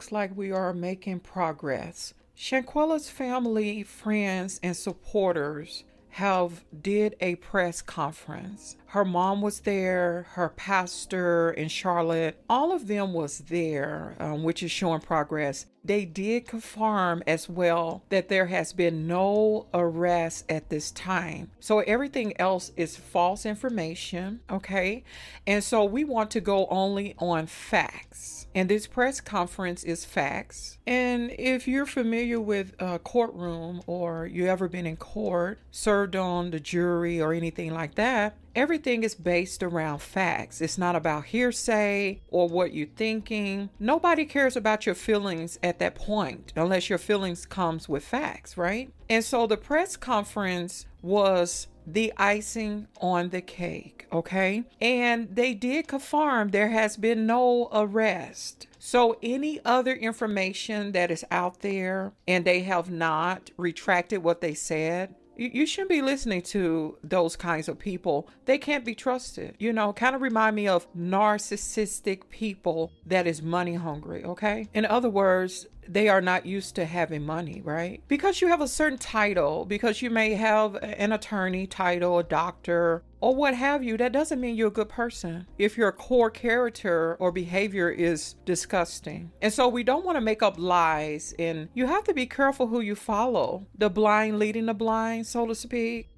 looks like we are making progress. Shanquella's family, friends, and supporters have did a press conference. Her mom was there, her pastor in Charlotte, all of them was there, um, which is showing progress. They did confirm as well that there has been no arrest at this time. So everything else is false information, okay? And so we want to go only on facts. And this press conference is facts. And if you're familiar with a courtroom or you ever been in court, served on the jury or anything like that, everything is based around facts. It's not about hearsay or what you're thinking. Nobody cares about your feelings at that point unless your feelings comes with facts, right? And so the press conference was the icing on the cake, okay? And they did confirm there has been no arrest. So, any other information that is out there and they have not retracted what they said, you, shouldn't be listening to those kinds of people. They can't be trusted. You know, kind of remind me of narcissistic people that is money hungry, okay? In other words, they are not used to having money, right? Because you have a certain title, because you may have an attorney title, a doctor, or what have you, that doesn't mean you're a good person if your core character or behavior is disgusting. And so we don't want to make up lies, and you have to be careful who you follow. The blind leading the blind, so to speak.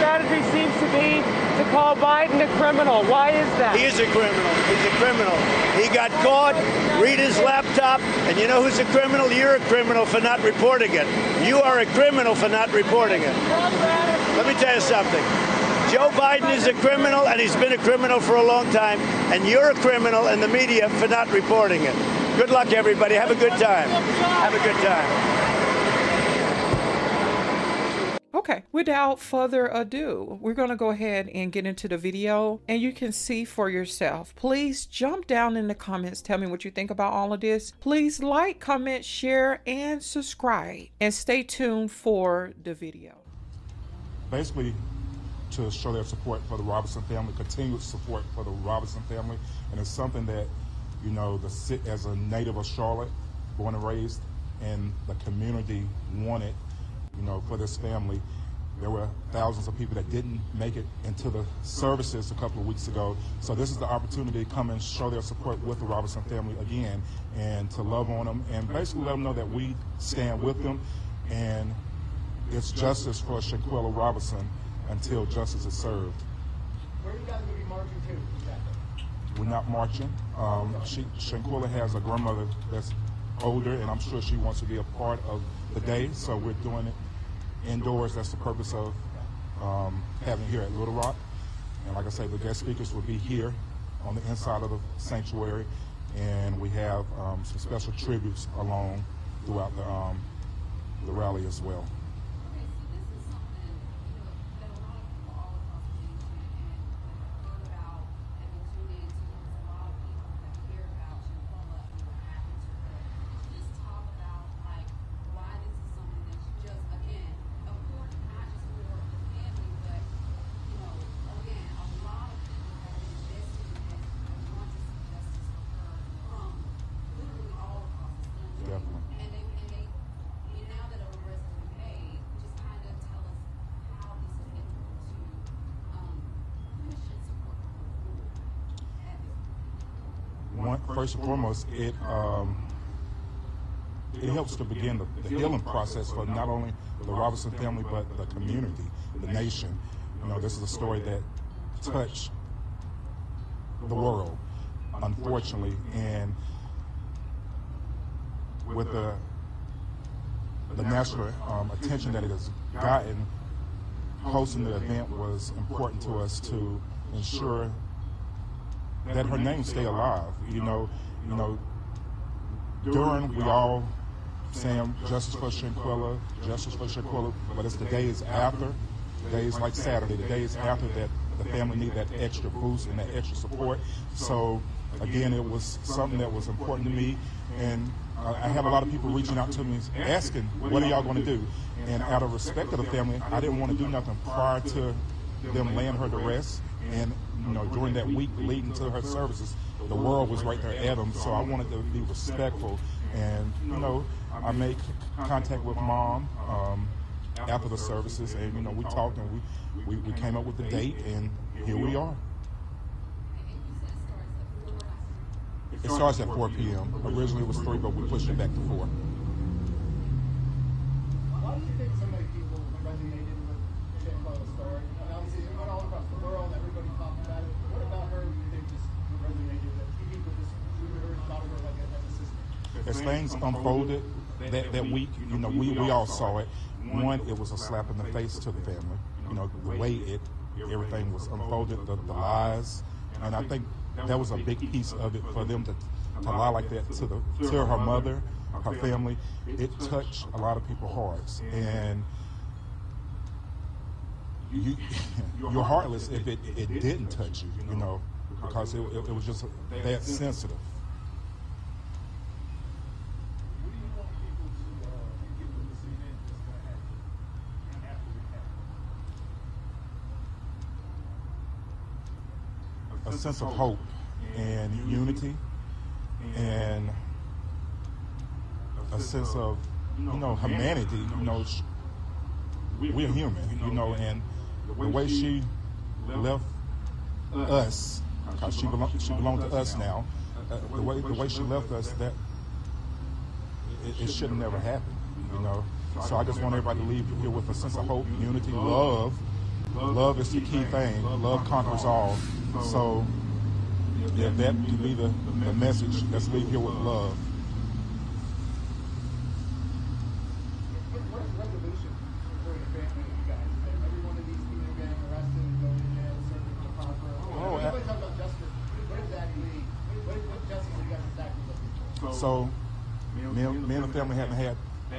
Strategy seems to be to call Biden a criminal. Why is that? He is a criminal. He's a criminal. He got caught, read his laptop, and you know who's a criminal? You're a criminal for not reporting it. You are a criminal for not reporting it. Let me tell you something. Joe Biden is a criminal, and he's been a criminal for a long time, and you're a criminal in the media for not reporting it. Good luck, everybody. Have a good time. Have a good time. Okay, without further ado, we're going to go ahead and get into the video and you can see for yourself. Please jump down in the comments, tell me what you think about all of this. Please like, comment, share, and subscribe. And stay tuned for the video. Basically, to show their support for the Robinson family, continued support for the Robinson family, and it's something that, you know, the as a native of Charlotte, born and raised, and the community wanted you know, for this family. There were thousands of people that didn't make it into the services a couple of weeks ago. So this is the opportunity to come and show their support with the Robinson family again and to love on them and basically let them know that we stand with them and it's justice for Shanquella Robinson until justice is served. Where are you guys going to be marching to? We're not marching. Um, she, has a grandmother that's older, and I'm sure she wants to be a part of the day. So we're doing it indoors. That's the purpose of um, having here at Little Rock. And like I say, the guest speakers will be here on the inside of the sanctuary, and we have um, some special tributes along throughout the um, the rally as well. First and foremost, it um, it helps to begin the, the, healing process for not only the Robinson family but the community, the nation. You know, this is a story that touched the world, unfortunately, and with the the national um, attention that it has gotten, hosting the event was important to us to ensure that her name stay alive. You know, you know, during we all saying justice for Shanquella, justice for Shanquella, but it's the days after, days like Saturday, the days after that the family need that extra boost and that extra support. So again, it was something that was important to me, and uh, I have a lot of people reaching out to me asking, "What are y'all going to do?" And out of respect to the family, I didn't want to do nothing prior to them laying her to rest. And you know, during that week leading to her services, the world was right there at them. So I wanted to be respectful. And you know, I made contact with mom um, after the services, and you know, we talked and we, we, we came up with the date, and here we are. It starts at 4 p.m. Originally it was 3, but we pushed it back to 4. Why do you think so many people resonated with Shanquella's story? And obviously, it went all across the world. Everybody talked about it. What about her? do You think just resonated that people just treated her, thought of her like a, as a sister? As things unfolded that, that week, you know, we, we all saw it. One, it was a slap in the face to the family. You know, the way it everything was unfolded, the, the lies, and I think that was a big piece of it for them to, to lie like that to the to her mother, her family. It touched a lot of people's hearts, and you you're heartless if it, it didn't touch you, you know, because it, it, it was just that sensitive. What do you want people to uh, give them to see then that's going to happen after we have? a sense of hope and unity and a sense of you know humanity you know we're human you know and the way she left us because she belong, she belonged to us now uh, the way the way she left us that it, it should have never happened you know. So I just want everybody to leave here with a sense of hope unity love. Love is the key thing. Love conquers all so if that can be the, the message, let's leave here with love. So, me and, me and the family haven't had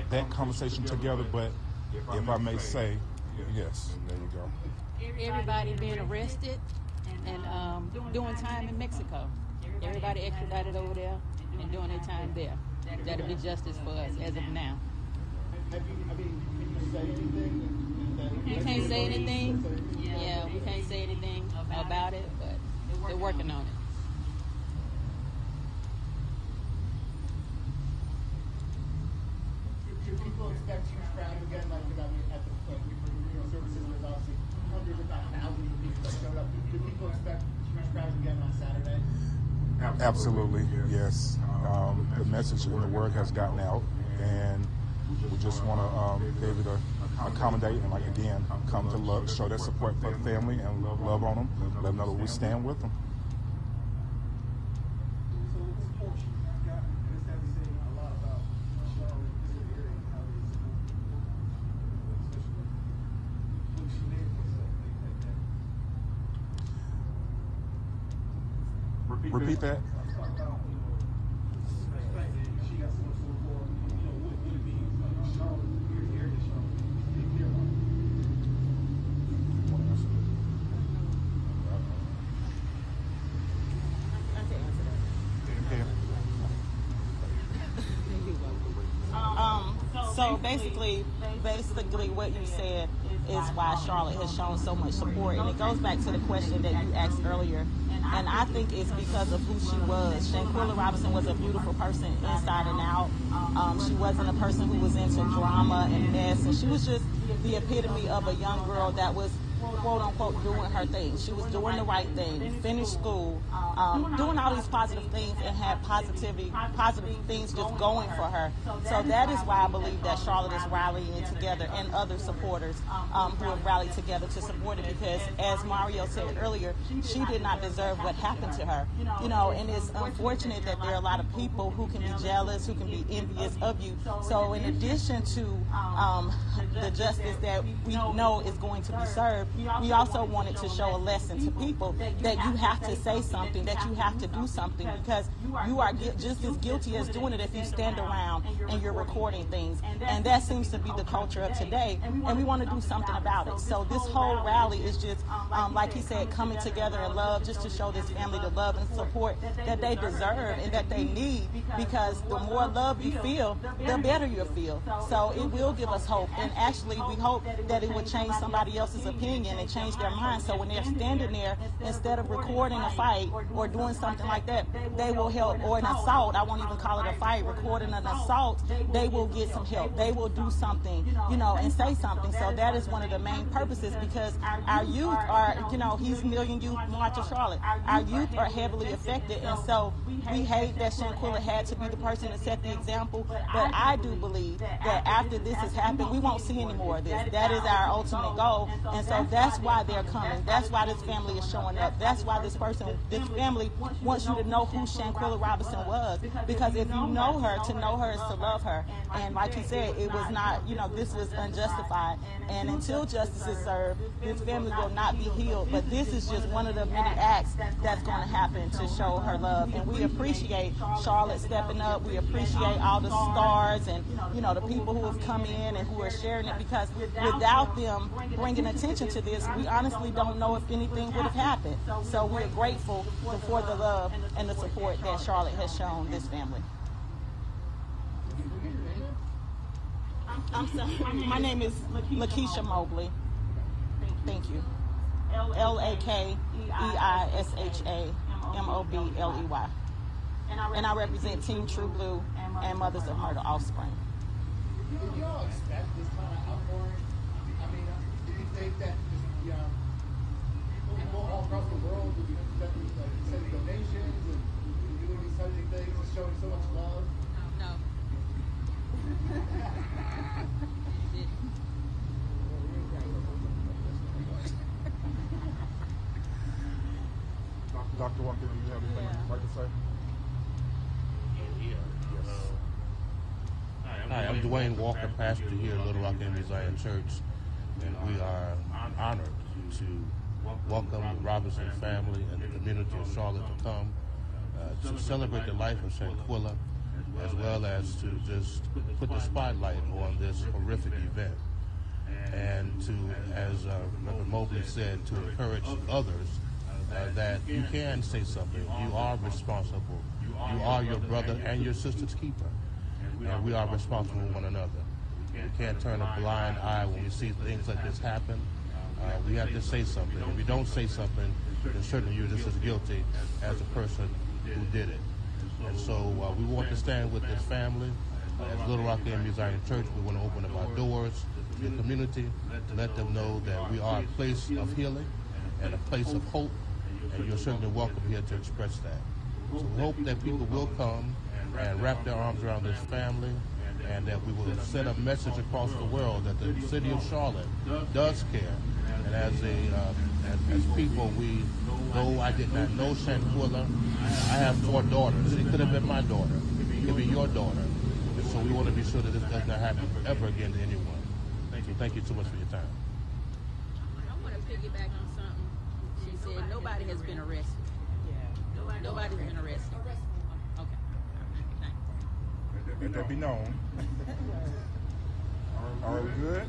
that conversation together, but if I may say, yes, there you go. everybody being arrested and um, doing time in Mexico. Everybody extradited over there and doing their time there. That'll be justice for us as of now. You, you We can't say anything. Yeah, we can't say anything about it, but they're working on it. Should people expect huge crowds again, like mean, at the like, you services? There's obviously people on Saturday? Absolutely, yes. Um, the message and the word has gotten out, and we just want to um, be able to accommodate and, like again, come to love, show that support for the family, and love on them. Let them know that we stand with them. So this portion, you got, and this has to say a lot about Charlotte disappearing, how they especially what she named herself, things like that. Repeat that. Talk about, you know, the fact that she got so much support, you know, what would it be, like, Charlotte, here, here in Charlotte, take care of her. Um, so basically, basically what you said is why Charlotte has shown so much support, and it goes back to the question that you asked earlier. And I think it's because of who she was. Shanquella Robinson was a beautiful person inside and out. Um, she wasn't a person who was into drama and mess, and she was just the epitome of a young girl that was quote unquote doing her thing. She was doing the right thing, finished school, um, doing all these positive things and had positivity, positive things just going for her. So that is why I believe that Charlotte is rallying together and other supporters um, who have rallied together to support it because as Mario said earlier, she did not deserve what happened to her. You know, and it's unfortunate that there are a lot of people who can be jealous, who can be envious of you. So in addition to um, the justice that we know is going to be served, we also wanted to show a lesson to people that you have to say something, that you have to do something because you are just as guilty as doing it if you stand around and you're recording things. And that seems to be the culture of today, and we want to do something about it. So this whole rally is just, um, like he said, coming together in love just to show this family the love and support that they deserve and that they need because the more love you feel, the better you'll feel. So it will give us hope. And actually, we hope that it will change somebody else's opinion and they change their mind. So when they're standing there, instead of recording a fight or doing something like that, they will help, or an assault, I won't even call it a fight, recording an assault, they will get some help. They will do something, you know, and say something. So that is one of the main purposes because our youth are, you know, he's Million Youth March of Charlotte. Our youth are heavily affected, and so we hate that Shanquella had to be the person to set the example. But I do believe that after this has happened, we won't see any more of this. That is our ultimate goal, and so that's why they're coming. That's why this family is showing up. That's why this person, this family, wants you to know who Shanquella Robinson was. Because if you know her, to know her is to love her. And like you said, it was not, you know, this was unjustified. And until justice is served, this family will not be healed. But this is just one of the many acts that's going to happen to show her love. And we appreciate Charlotte stepping up. We appreciate all the stars and, you know, the people who have come in and who are sharing it because without them bringing attention to this, we honestly don't know if anything would have happened. So we're grateful for the love and the support that Charlotte has shown this family. I'm sorry. My name is Lakeisha Mobley. Thank you. L A K E I S H A M O B L E Y. And I represent Team True Blue and Mothers of Murder Offspring. Did you all expect this kind of outpouring? I mean, do you think that just, you know, people all across the world would like, sending donations and doing these types of things and showing so much love? No. Doc- Dr. Walker, do you have anything you'd like to say? Hi, I'm Dwayne Walker, pastor here at Little Rock AME Zion Church, and we are honored to welcome the Robinson family and the community of Charlotte to come uh, to celebrate the life of Shanquella, as well as to just put the spotlight on this horrific event, and to, as uh, Reverend Mobley said, to encourage others uh, that you can say something. You are responsible. You are your brother and your sister's keeper and we are responsible for one another. We can't turn a blind eye when we see things like this happen. Uh, we have to say something. If we don't say something, then certainly you're just as guilty as the person who did it. And so uh, we want to stand with this family. As Little Rock AME Zion Church, we want to open up our doors to the community to let them know that we are a place of healing and a place of hope, and you're certainly welcome here to express that. So we hope that people will come and wrap their arms around this family and that we will send a message across the world that the city of Charlotte does care. And as a uh, as, as people, we though I did not know Shanquella, I have four daughters. It could have been my daughter. It could be your daughter. And so we want to be sure that this does not happen ever again to anyone. Thank you. Thank you so much for your time. I want to piggyback on something. She said nobody has been arrested. Nobody's been arrested. Let that be known. We good?